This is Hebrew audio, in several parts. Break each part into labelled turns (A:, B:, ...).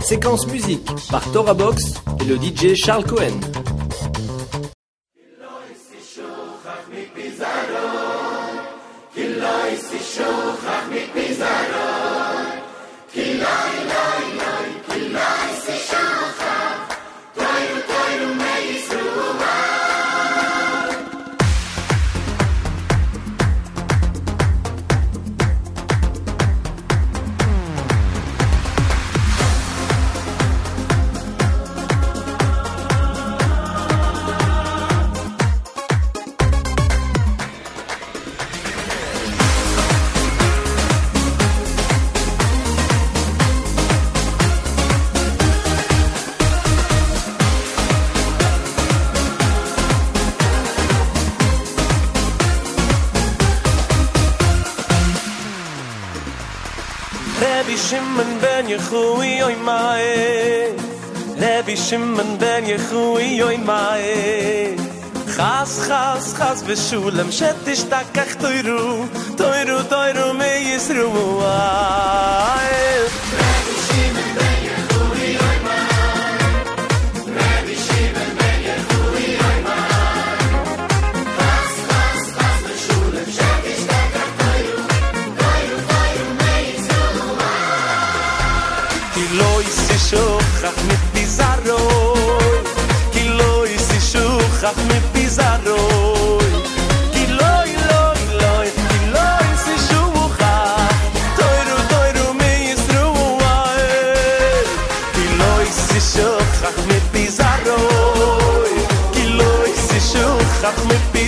A: Séquence musique par Tora Box et le DJ Charles Cohen.
B: bi shimmen ben ye yoy mai. Khas khas khas be shulem shet ish tak toyru toyru me yisru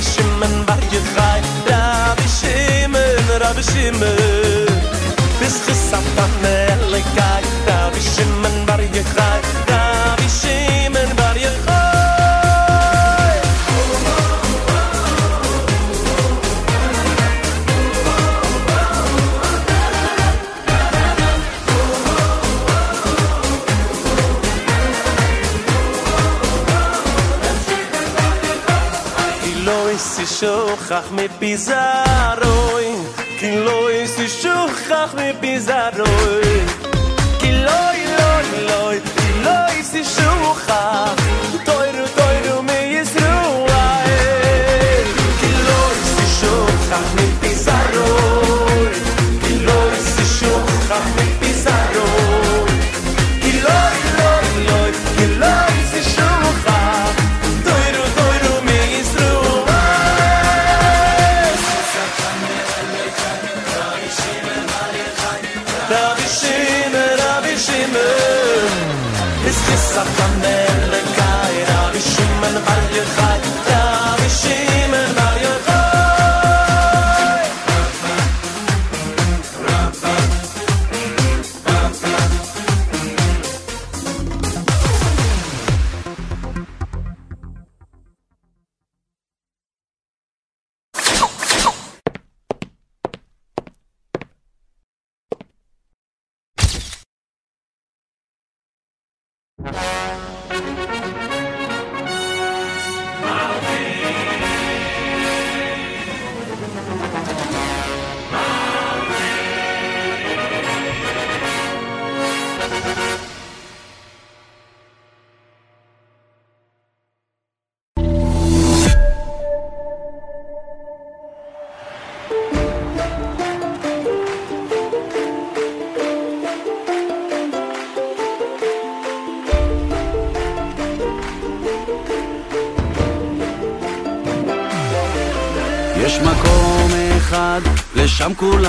B: Rabbi Shimon Bar Yochai. Rabbi Shimon, Rabbi Shimon. Bis Chisam Tam Melekai? שוכח מפיזרוי כי לא
C: יש לי שוכח מפיזרוי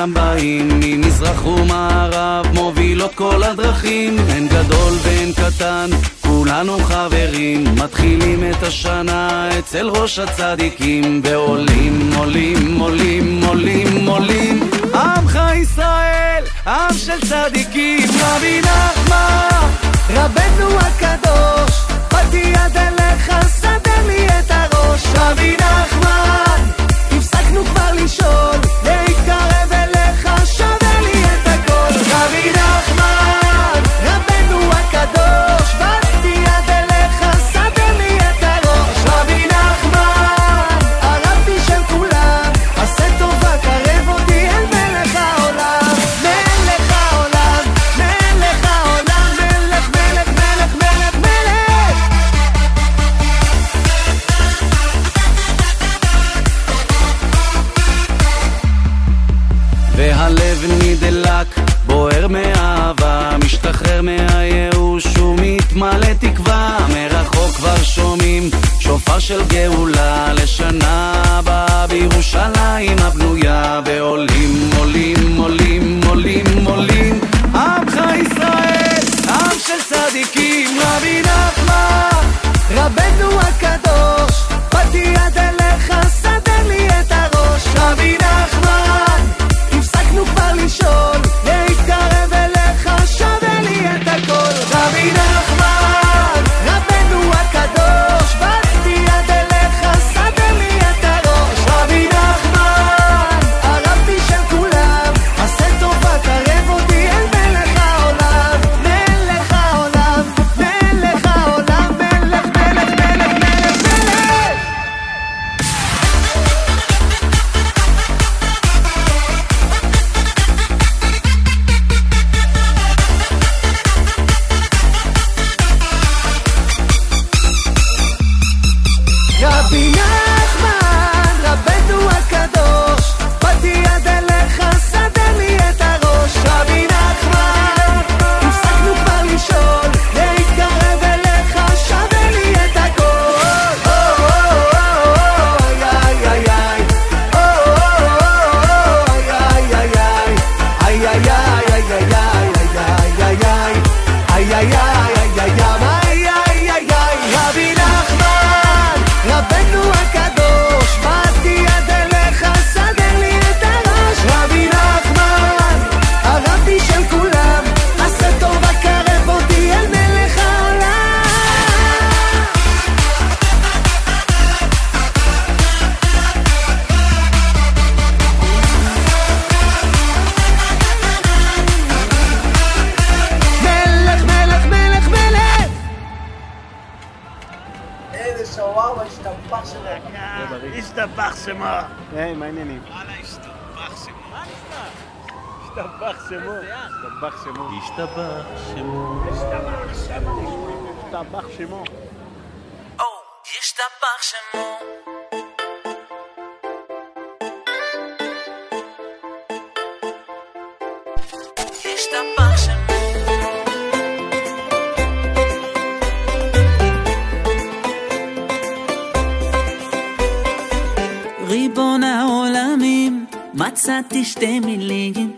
C: כולם באים ממזרח ומערב, מובילות כל הדרכים, אין גדול ואין קטן, כולנו חברים, מתחילים את השנה אצל ראש הצדיקים, ועולים, עולים, עולים, עולים, עולים, עמך ישראל, עם של צדיקים, רבי נחמן, רבנו הקדוש, באתי יד אליך, סדר לי את הראש, רבי נחמן, הפסקנו כבר לשאול
D: השתבח שמו. השתבח שמו.
E: או, השתבח שמו.
F: ריבון העולמים, מצאתי שתי מילים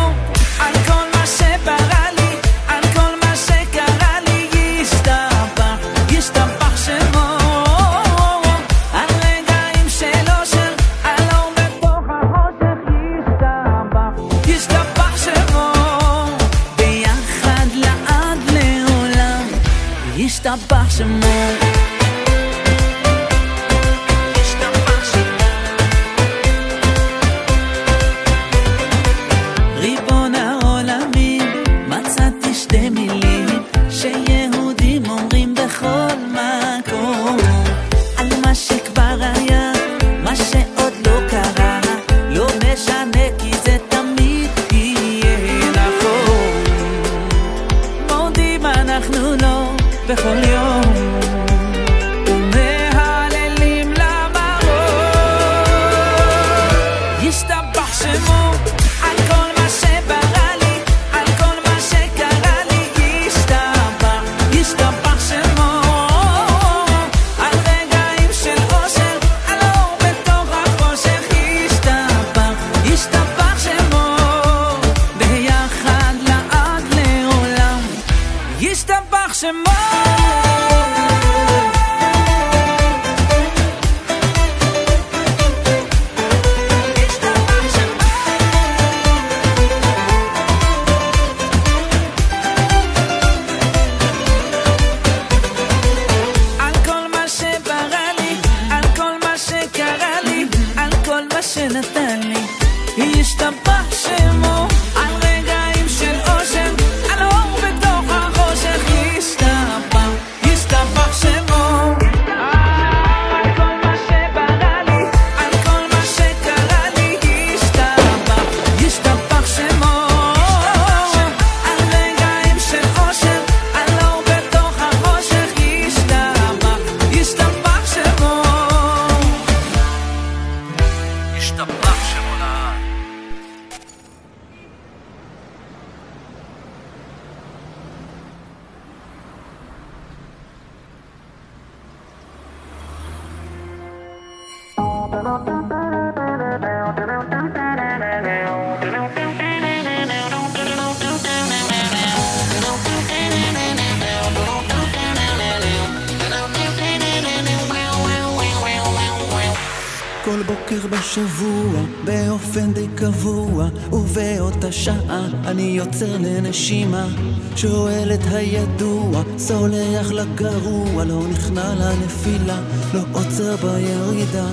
G: לנשימה. שואל את הידוע, סולח לגרוע, לא נכנע לנפילה, לא עוצר בירידה.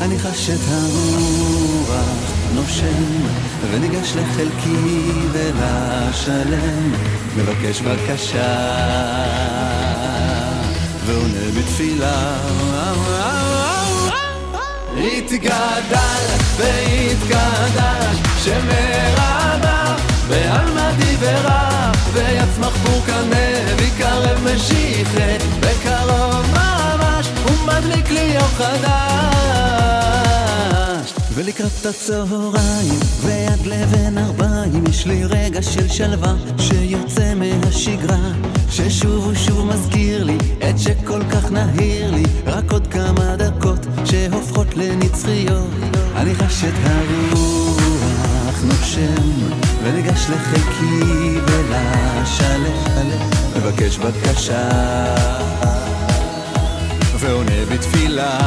G: אני חש את הרוח נושם, וניגש לחלקי ולשלם, מבקש בקשה, ועונה בתפילה. התגדל והתקדש שמרבה בעלמא דיברה ויצמח בורקנה ויקרב משיחה בקרוב ממש הוא מדליק לי אור חדש. ולקראת הצהריים ועד לבן ארבעים יש לי רגע של שלווה שיוצא מהשגרה. ששוב ושוב מזכיר לי את שכל כך נהיר לי רק עוד כמה דקות שהופכות לנצחיות. אני חש את הרוח נושם וניגש לחלקי ולשלם. מבקש בקשה. ועונה בתפילה.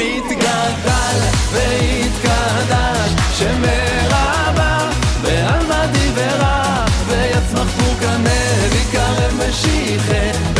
G: התגדל והתקדש שמרבה בעלמא דיברה ויצמח פורקנה ויקרב משיחה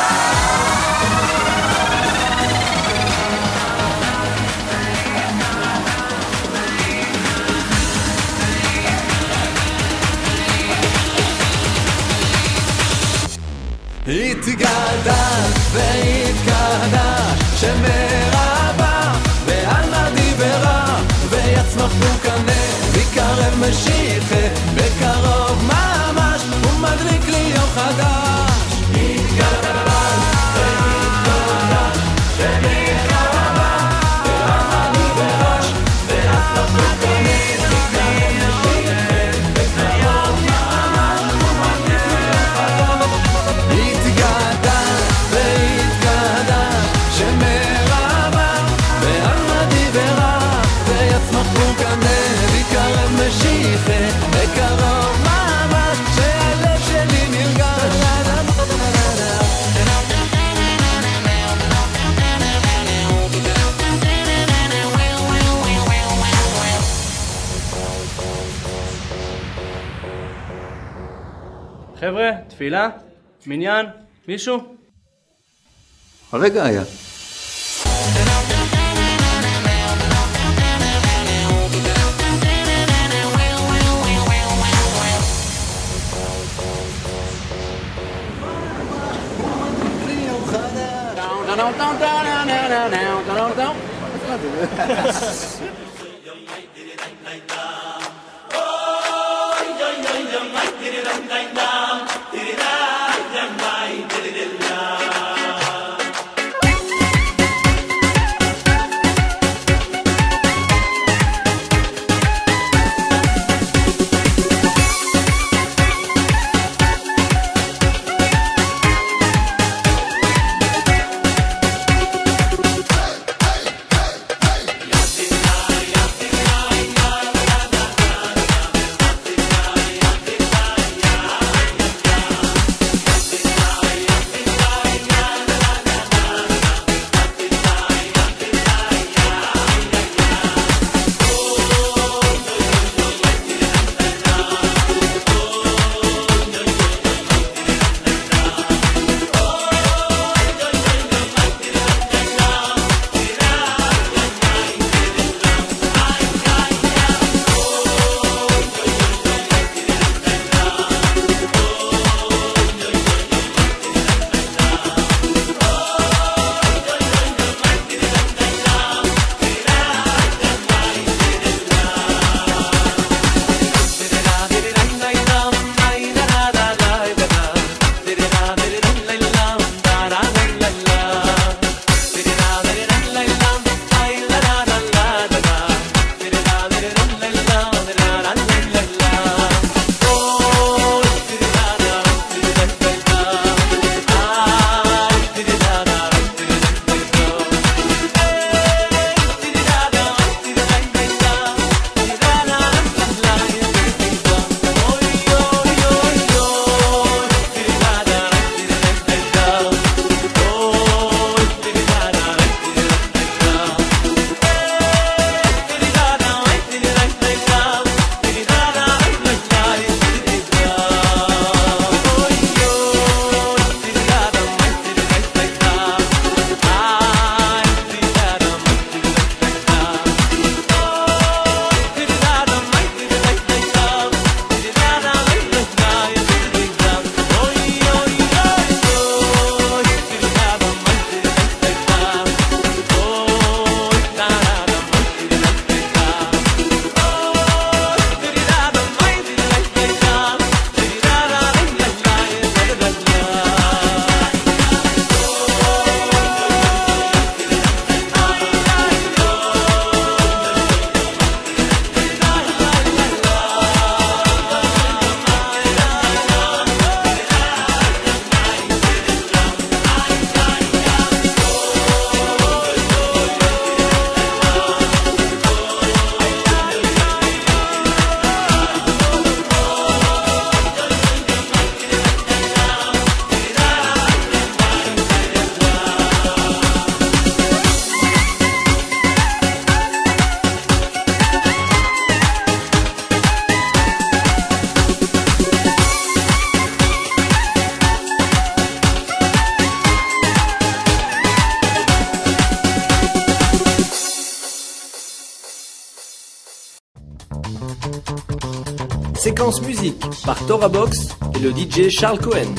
G: התגעדה והתגעדה שמרבה ועלמא דיברה ויצמח בוקנה ויקרב משיחה בקרוב ממש
F: הוא לי
G: יום חדש.
H: תפילה? מניין? מישהו?
B: הרגע היה.
A: Séquence musique par Tora Box et le DJ Charles Cohen.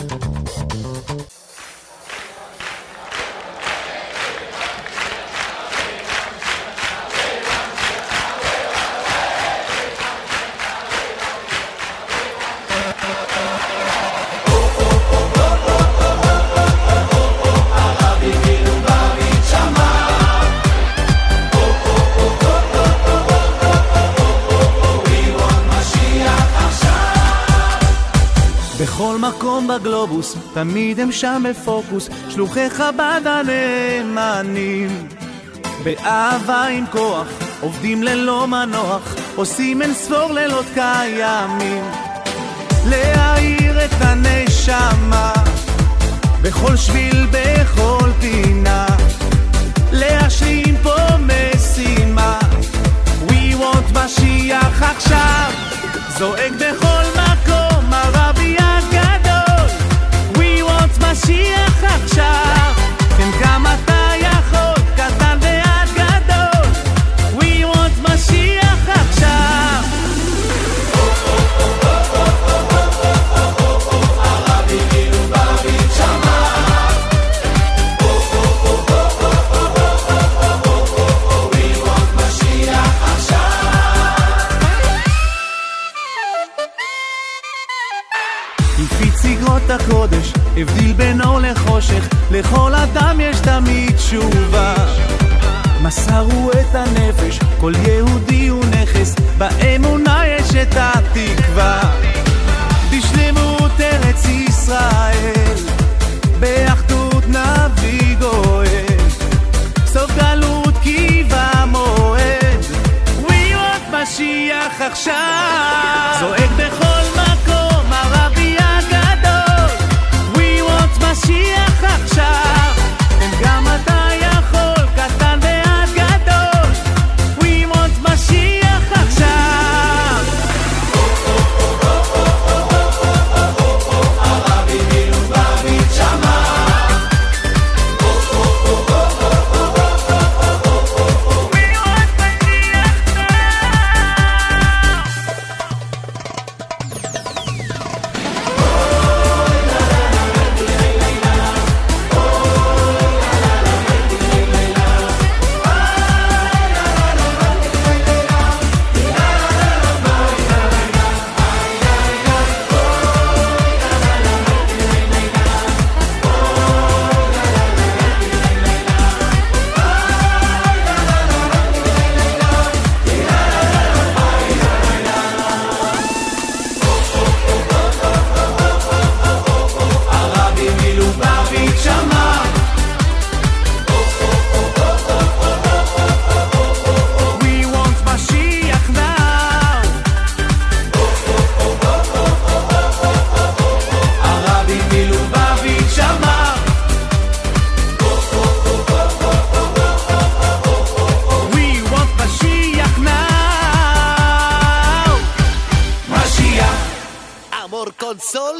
I: תמיד הם שם בפוקוס, שלוחי חב"ד הנאמנים. באהבה עם כוח, עובדים ללא מנוח, עושים אין ספור לילות קיימים. להאיר את הנשמה, בכל שביל, בכל פינה, להשלים פה משימה. We want משיח עכשיו, זועק בכל מקום הרבי.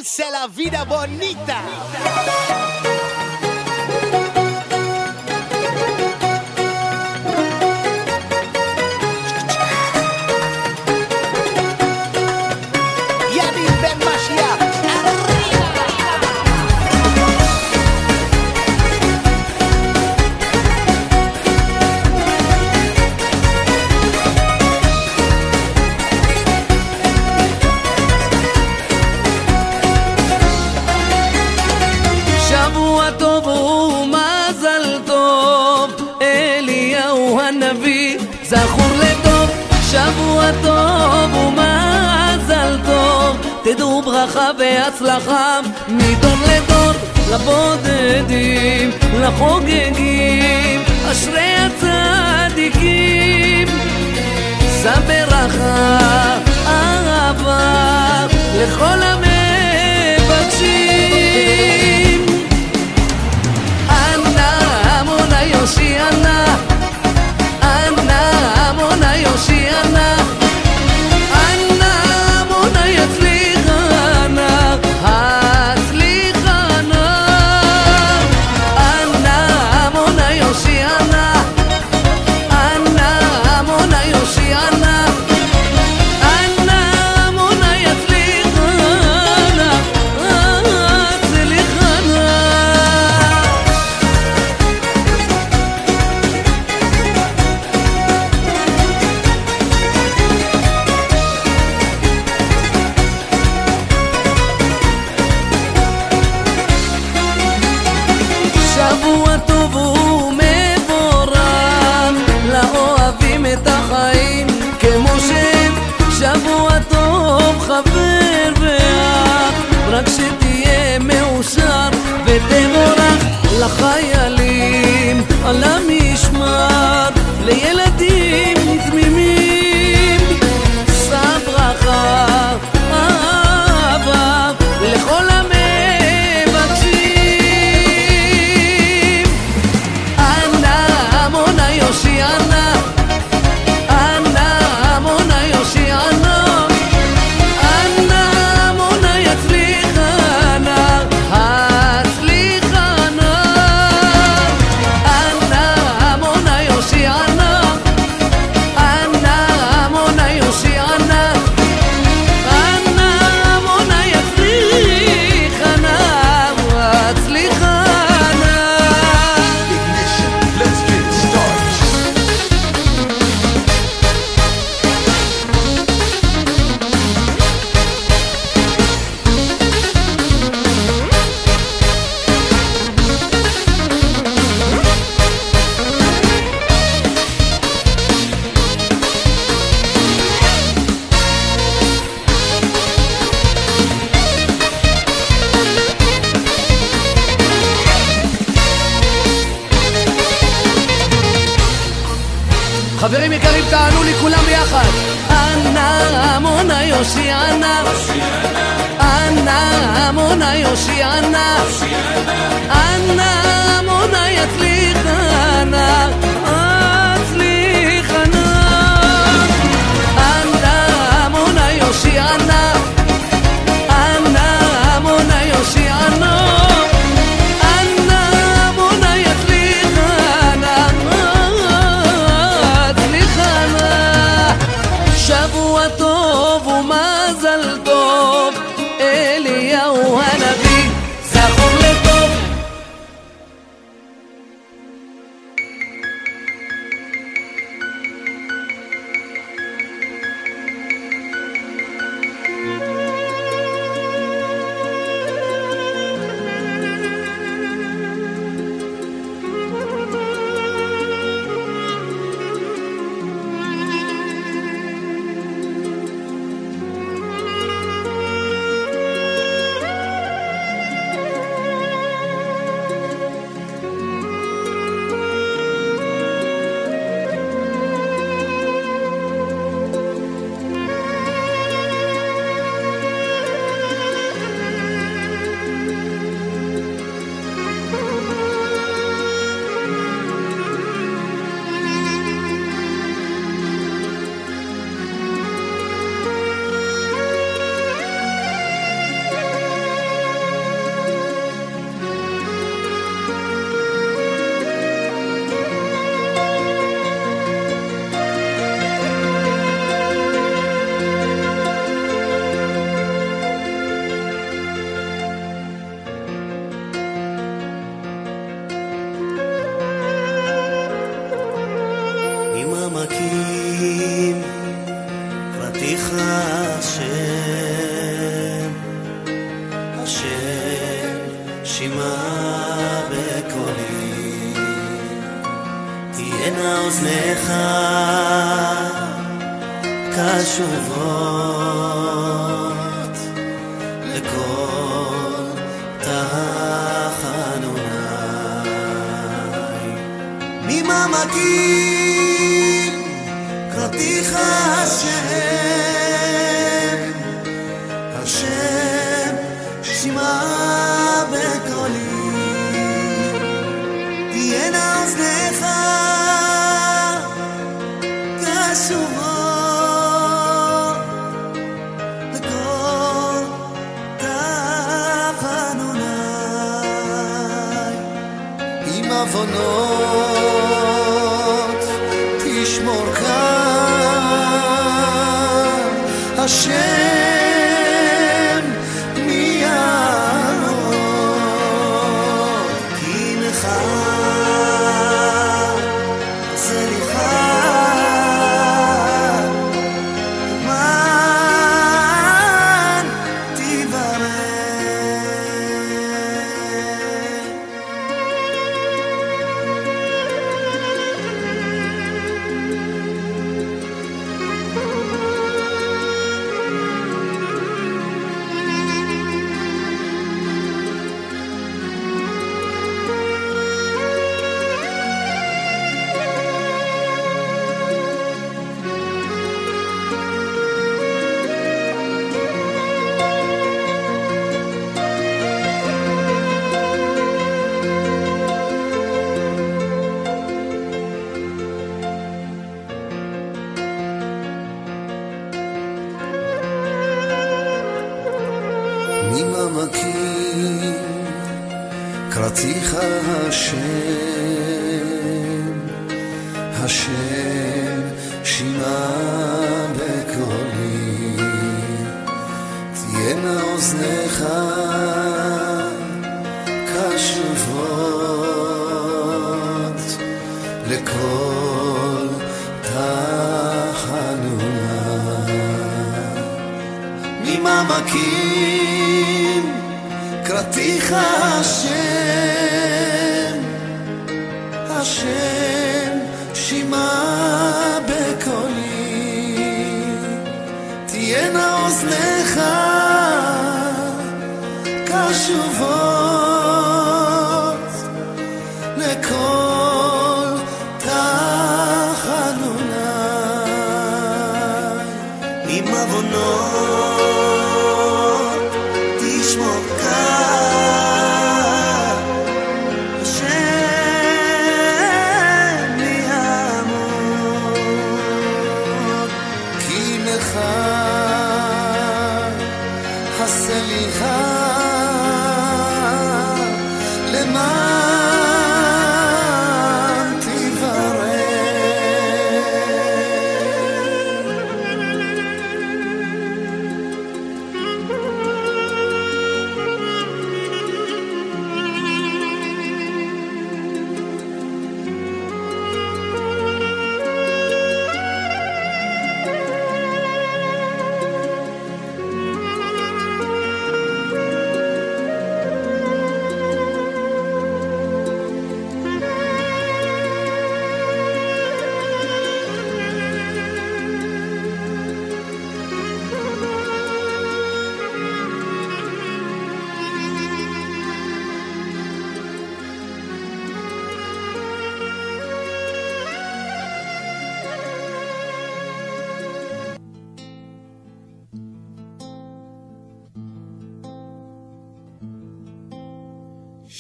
C: dulce la vida bonita.
F: הצלחה מדור לדור לבודדים, לחוגגים, אשרי הצדיקים. זה ברכה, אהבה, לכל המ... Ιωσιανά Άννα, μόνα Ιωσιανά Άννα
C: ממעמקים קראתיך השם, אוזניך קשובות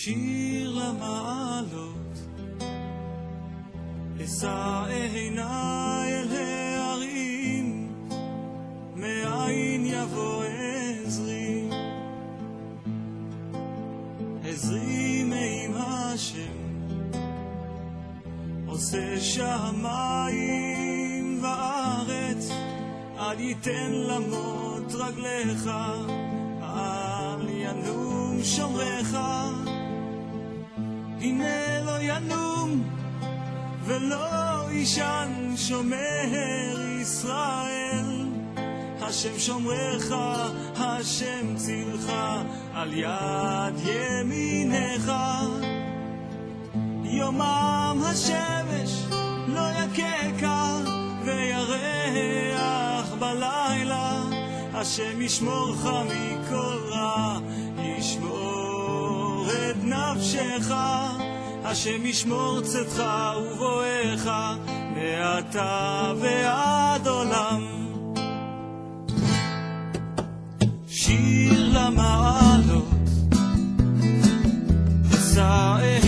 J: She על יד ימינך. יומם השמש לא יככה, וירח בלילה, השם ישמורך מכל רע, ישמור את נפשך, השם ישמור צאתך ובואך, מעתה ועד עולם. שיר למעלה saw it. Eh.